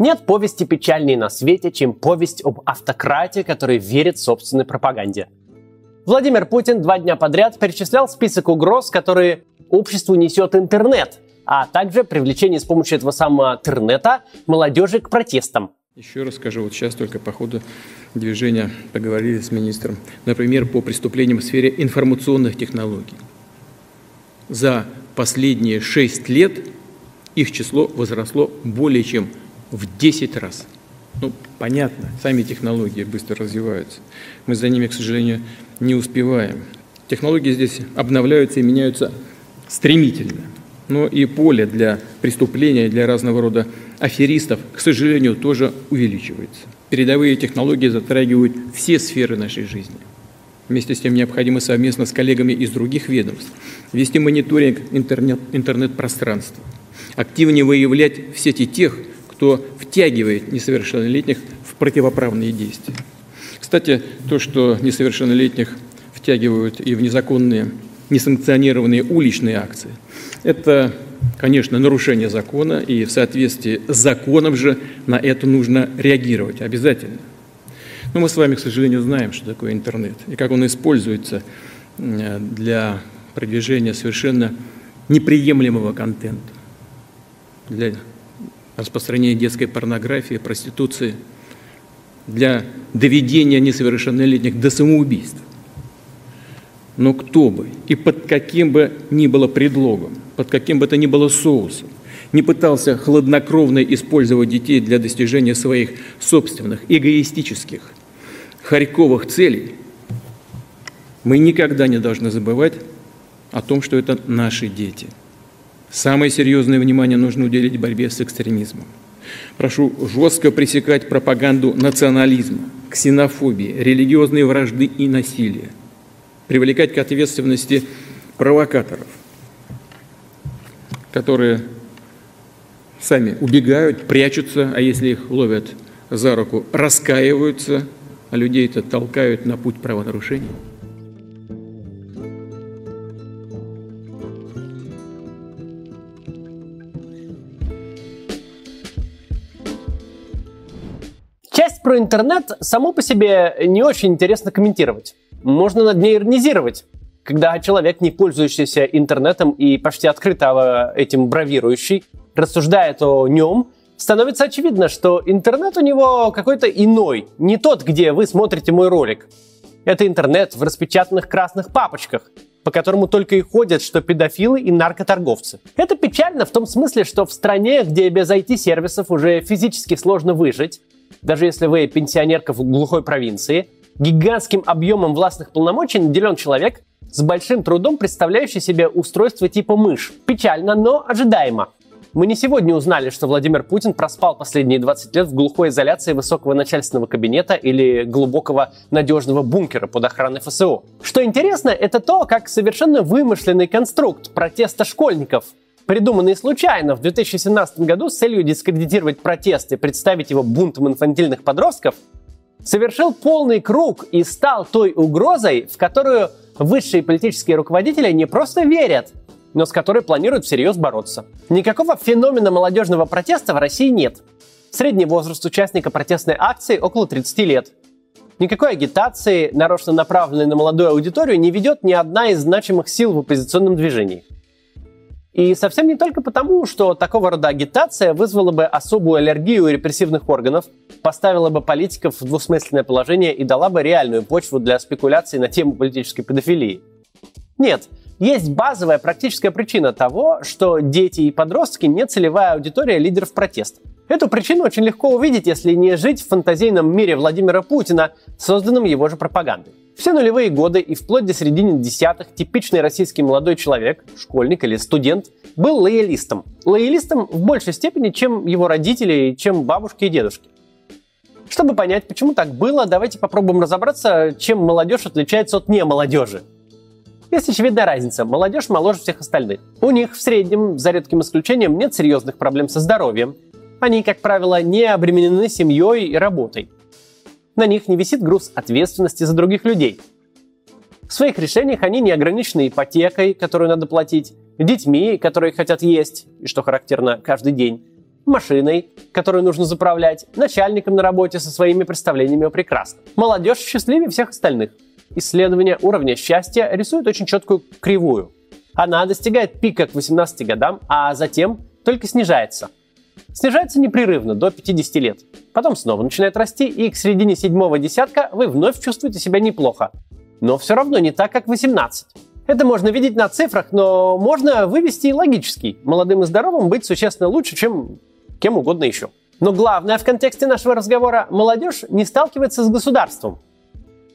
Нет повести печальнее на свете, чем повесть об автократе, который верит собственной пропаганде. Владимир Путин два дня подряд перечислял список угроз, которые обществу несет интернет, а также привлечение с помощью этого самого интернета молодежи к протестам. Еще раз скажу, вот сейчас только по ходу движения поговорили с министром, например, по преступлениям в сфере информационных технологий. За последние шесть лет их число возросло более чем в 10 раз. Ну, понятно, сами технологии быстро развиваются. Мы за ними, к сожалению, не успеваем. Технологии здесь обновляются и меняются стремительно. Но и поле для преступления, для разного рода аферистов, к сожалению, тоже увеличивается. Передовые технологии затрагивают все сферы нашей жизни. Вместе с тем необходимо совместно с коллегами из других ведомств вести мониторинг интернет, интернет-пространства, активнее выявлять в сети тех, кто втягивает несовершеннолетних в противоправные действия. Кстати, то, что несовершеннолетних втягивают и в незаконные, несанкционированные уличные акции, это, конечно, нарушение закона, и в соответствии с законом же на это нужно реагировать обязательно. Но мы с вами, к сожалению, знаем, что такое интернет и как он используется для продвижения совершенно неприемлемого контента, для распространения детской порнографии, проституции, для доведения несовершеннолетних до самоубийства. Но кто бы и под каким бы ни было предлогом, под каким бы то ни было соусом, не пытался хладнокровно использовать детей для достижения своих собственных эгоистических, харьковых целей, мы никогда не должны забывать о том, что это наши дети – Самое серьезное внимание нужно уделить борьбе с экстремизмом. Прошу жестко пресекать пропаганду национализма, ксенофобии, религиозной вражды и насилия. Привлекать к ответственности провокаторов, которые сами убегают, прячутся, а если их ловят за руку, раскаиваются, а людей это толкают на путь правонарушений. Про интернет само по себе не очень интересно комментировать. Можно над ней иронизировать. Когда человек, не пользующийся интернетом и почти открыто этим бравирующий, рассуждает о нем, становится очевидно, что интернет у него какой-то иной, не тот, где вы смотрите мой ролик. Это интернет в распечатанных красных папочках, по которому только и ходят, что педофилы и наркоторговцы. Это печально в том смысле, что в стране, где без IT-сервисов уже физически сложно выжить, даже если вы пенсионерка в глухой провинции, гигантским объемом властных полномочий наделен человек, с большим трудом представляющий себе устройство типа мышь. Печально, но ожидаемо. Мы не сегодня узнали, что Владимир Путин проспал последние 20 лет в глухой изоляции высокого начальственного кабинета или глубокого надежного бункера под охраной ФСО. Что интересно, это то, как совершенно вымышленный конструкт протеста школьников придуманный случайно в 2017 году с целью дискредитировать протесты и представить его бунтом инфантильных подростков, совершил полный круг и стал той угрозой, в которую высшие политические руководители не просто верят, но с которой планируют всерьез бороться. Никакого феномена молодежного протеста в России нет. Средний возраст участника протестной акции около 30 лет. Никакой агитации, нарочно направленной на молодую аудиторию, не ведет ни одна из значимых сил в оппозиционном движении – и совсем не только потому, что такого рода агитация вызвала бы особую аллергию репрессивных органов, поставила бы политиков в двусмысленное положение и дала бы реальную почву для спекуляций на тему политической педофилии. Нет, есть базовая практическая причина того, что дети и подростки не целевая аудитория лидеров протеста. Эту причину очень легко увидеть, если не жить в фантазийном мире Владимира Путина, созданном его же пропагандой. Все нулевые годы и вплоть до середины десятых типичный российский молодой человек, школьник или студент, был лоялистом. Лоялистом в большей степени, чем его родители, чем бабушки и дедушки. Чтобы понять, почему так было, давайте попробуем разобраться, чем молодежь отличается от не молодежи. Есть очевидная разница. Молодежь моложе всех остальных. У них в среднем, за редким исключением, нет серьезных проблем со здоровьем. Они, как правило, не обременены семьей и работой на них не висит груз ответственности за других людей. В своих решениях они не ограничены ипотекой, которую надо платить, детьми, которые хотят есть, и что характерно каждый день, машиной, которую нужно заправлять, начальником на работе со своими представлениями о прекрасном. Молодежь счастливее всех остальных. Исследование уровня счастья рисует очень четкую кривую. Она достигает пика к 18 годам, а затем только снижается. Снижается непрерывно до 50 лет. Потом снова начинает расти, и к середине седьмого десятка вы вновь чувствуете себя неплохо. Но все равно не так, как 18. Это можно видеть на цифрах, но можно вывести и логически. Молодым и здоровым быть существенно лучше, чем кем угодно еще. Но главное в контексте нашего разговора – молодежь не сталкивается с государством.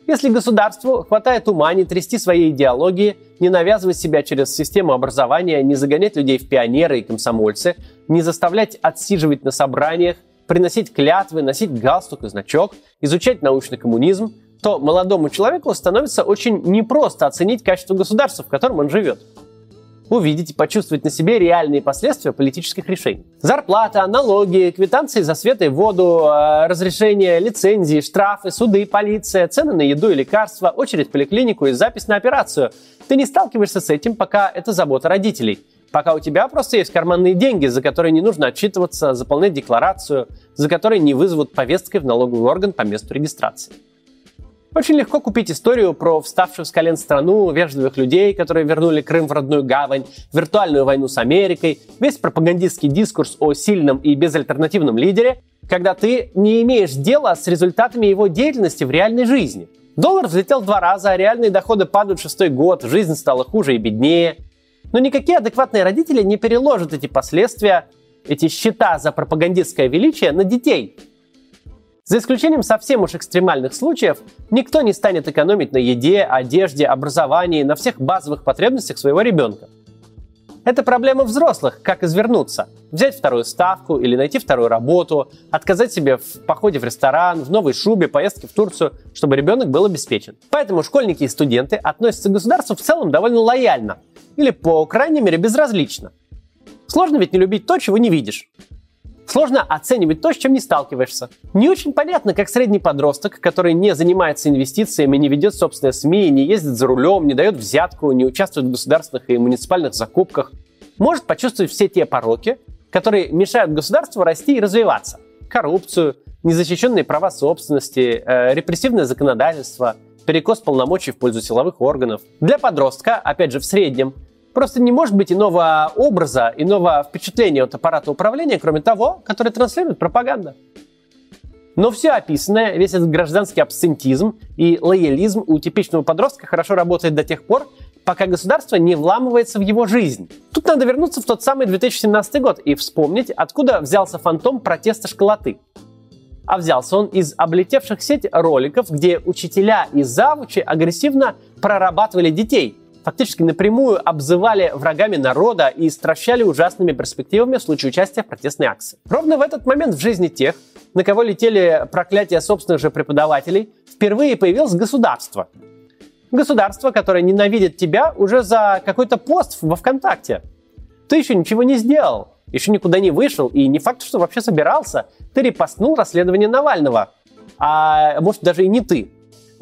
Если государству хватает ума не трясти своей идеологии, не навязывать себя через систему образования, не загонять людей в пионеры и комсомольцы, не заставлять отсиживать на собраниях, приносить клятвы, носить галстук и значок, изучать научный коммунизм, то молодому человеку становится очень непросто оценить качество государства, в котором он живет – увидеть и почувствовать на себе реальные последствия политических решений. Зарплата, налоги, квитанции за свет и воду, э, разрешения, лицензии, штрафы, суды, полиция, цены на еду и лекарства, очередь в поликлинику и запись на операцию. Ты не сталкиваешься с этим, пока это забота родителей. Пока у тебя просто есть карманные деньги, за которые не нужно отчитываться, заполнять декларацию, за которые не вызовут повесткой в налоговый орган по месту регистрации. Очень легко купить историю про вставшую с колен страну, вежливых людей, которые вернули Крым в родную гавань, виртуальную войну с Америкой, весь пропагандистский дискурс о сильном и безальтернативном лидере, когда ты не имеешь дела с результатами его деятельности в реальной жизни. Доллар взлетел два раза, а реальные доходы падают шестой год, жизнь стала хуже и беднее. Но никакие адекватные родители не переложат эти последствия, эти счета за пропагандистское величие на детей, за исключением совсем уж экстремальных случаев, никто не станет экономить на еде, одежде, образовании, на всех базовых потребностях своего ребенка. Это проблема взрослых, как извернуться. Взять вторую ставку или найти вторую работу, отказать себе в походе в ресторан, в новой шубе, поездке в Турцию, чтобы ребенок был обеспечен. Поэтому школьники и студенты относятся к государству в целом довольно лояльно. Или, по крайней мере, безразлично. Сложно ведь не любить то, чего не видишь. Сложно оценивать то, с чем не сталкиваешься. Не очень понятно, как средний подросток, который не занимается инвестициями, не ведет собственные СМИ, не ездит за рулем, не дает взятку, не участвует в государственных и муниципальных закупках, может почувствовать все те пороки, которые мешают государству расти и развиваться. Коррупцию, незащищенные права собственности, э, репрессивное законодательство, перекос полномочий в пользу силовых органов. Для подростка, опять же в среднем, Просто не может быть иного образа, иного впечатления от аппарата управления, кроме того, который транслирует пропаганда. Но все описанное, весь этот гражданский абсентизм и лоялизм у типичного подростка хорошо работает до тех пор, пока государство не вламывается в его жизнь. Тут надо вернуться в тот самый 2017 год и вспомнить, откуда взялся фантом протеста школоты. А взялся он из облетевших сеть роликов, где учителя и завучи агрессивно прорабатывали детей – фактически напрямую обзывали врагами народа и стращали ужасными перспективами в случае участия в протестной акции. Ровно в этот момент в жизни тех, на кого летели проклятия собственных же преподавателей, впервые появилось государство. Государство, которое ненавидит тебя уже за какой-то пост во ВКонтакте. Ты еще ничего не сделал, еще никуда не вышел, и не факт, что вообще собирался. Ты репостнул расследование Навального. А может даже и не ты.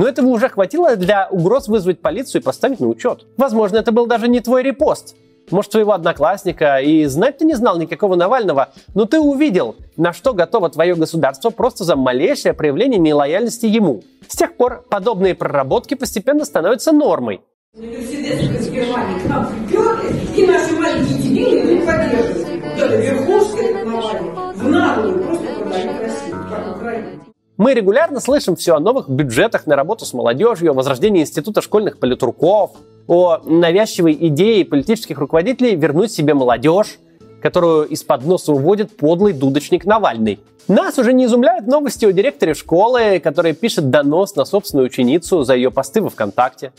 Но этого уже хватило для угроз вызвать полицию и поставить на учет. Возможно, это был даже не твой репост. Может, твоего одноклассника, и знать ты не знал никакого Навального, но ты увидел, на что готово твое государство просто за малейшее проявление нелояльности ему. С тех пор подобные проработки постепенно становятся нормой. Мы регулярно слышим все о новых бюджетах на работу с молодежью, о возрождении института школьных политруков, о навязчивой идее политических руководителей вернуть себе молодежь, которую из-под носа уводит подлый дудочник Навальный. Нас уже не изумляют новости о директоре школы, который пишет донос на собственную ученицу за ее посты во ВКонтакте.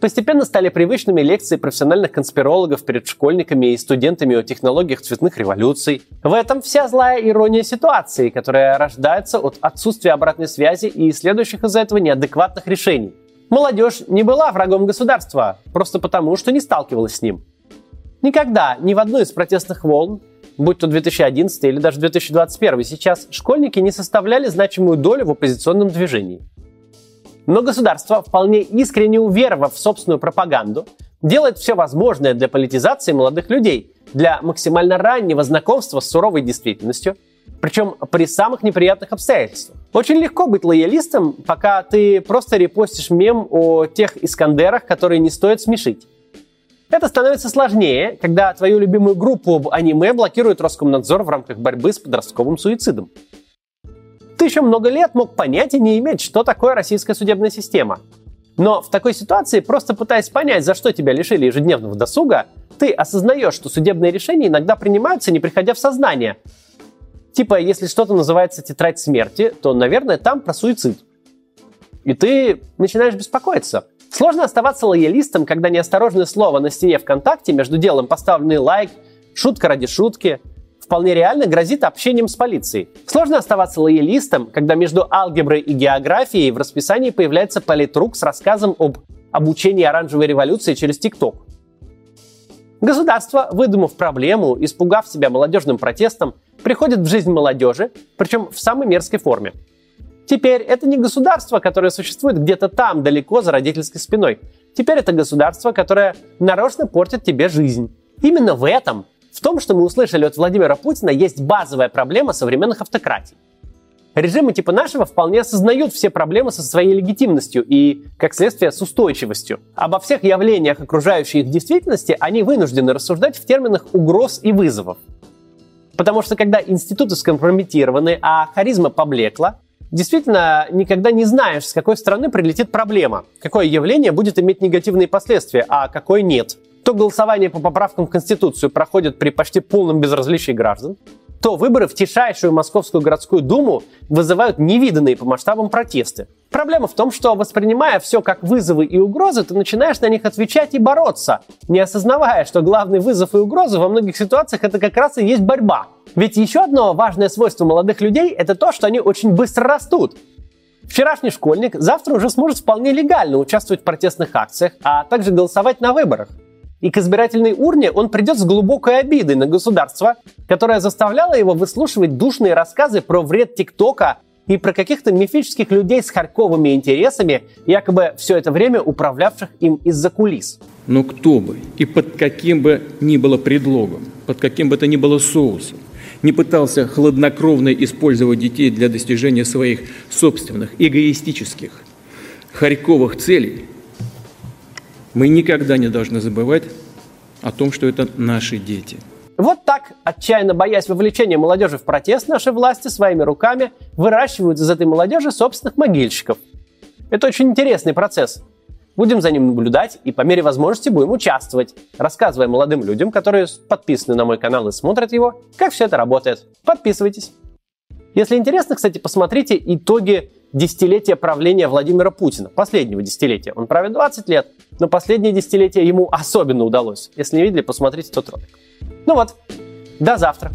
Постепенно стали привычными лекции профессиональных конспирологов перед школьниками и студентами о технологиях цветных революций. В этом вся злая ирония ситуации, которая рождается от отсутствия обратной связи и следующих из-за этого неадекватных решений. Молодежь не была врагом государства, просто потому, что не сталкивалась с ним. Никогда ни в одной из протестных волн, будь то 2011 или даже 2021 сейчас, школьники не составляли значимую долю в оппозиционном движении. Но государство, вполне искренне уверовав в собственную пропаганду, делает все возможное для политизации молодых людей, для максимально раннего знакомства с суровой действительностью, причем при самых неприятных обстоятельствах. Очень легко быть лоялистом, пока ты просто репостишь мем о тех Искандерах, которые не стоит смешить. Это становится сложнее, когда твою любимую группу в аниме блокирует Роскомнадзор в рамках борьбы с подростковым суицидом. Ты еще много лет мог понять и не иметь, что такое российская судебная система. Но в такой ситуации, просто пытаясь понять, за что тебя лишили ежедневного досуга, ты осознаешь, что судебные решения иногда принимаются, не приходя в сознание. Типа, если что-то называется тетрадь смерти, то, наверное, там про суицид. И ты начинаешь беспокоиться. Сложно оставаться лоялистом, когда неосторожное слово на стене ВКонтакте между делом поставленный лайк, шутка ради шутки, вполне реально грозит общением с полицией. Сложно оставаться лоялистом, когда между алгеброй и географией в расписании появляется политрук с рассказом об обучении оранжевой революции через ТикТок. Государство, выдумав проблему, испугав себя молодежным протестом, приходит в жизнь молодежи, причем в самой мерзкой форме. Теперь это не государство, которое существует где-то там, далеко за родительской спиной. Теперь это государство, которое нарочно портит тебе жизнь. Именно в этом, в том, что мы услышали от Владимира Путина, есть базовая проблема современных автократий. Режимы типа нашего вполне осознают все проблемы со своей легитимностью и, как следствие, с устойчивостью. Обо всех явлениях окружающей их действительности они вынуждены рассуждать в терминах угроз и вызовов. Потому что когда институты скомпрометированы, а харизма поблекла, действительно никогда не знаешь, с какой стороны прилетит проблема, какое явление будет иметь негативные последствия, а какое нет. То голосование по поправкам в Конституцию проходит при почти полном безразличии граждан, то выборы в тишайшую Московскую городскую думу вызывают невиданные по масштабам протесты. Проблема в том, что воспринимая все как вызовы и угрозы, ты начинаешь на них отвечать и бороться, не осознавая, что главный вызов и угроза во многих ситуациях это как раз и есть борьба. Ведь еще одно важное свойство молодых людей – это то, что они очень быстро растут. Вчерашний школьник завтра уже сможет вполне легально участвовать в протестных акциях, а также голосовать на выборах. И к избирательной урне он придет с глубокой обидой на государство, которое заставляло его выслушивать душные рассказы про вред ТикТока и про каких-то мифических людей с харьковыми интересами, якобы все это время управлявших им из-за кулис. Но кто бы и под каким бы ни было предлогом, под каким бы то ни было соусом, не пытался хладнокровно использовать детей для достижения своих собственных эгоистических харьковых целей, мы никогда не должны забывать о том, что это наши дети. Вот так, отчаянно боясь вовлечения молодежи в протест, наши власти своими руками выращивают из этой молодежи собственных могильщиков. Это очень интересный процесс. Будем за ним наблюдать и по мере возможности будем участвовать, рассказывая молодым людям, которые подписаны на мой канал и смотрят его, как все это работает. Подписывайтесь. Если интересно, кстати, посмотрите итоги десятилетия правления Владимира Путина, последнего десятилетия. Он правит 20 лет, но последнее десятилетие ему особенно удалось. Если не видели, посмотрите тот ролик. Ну вот, до завтра.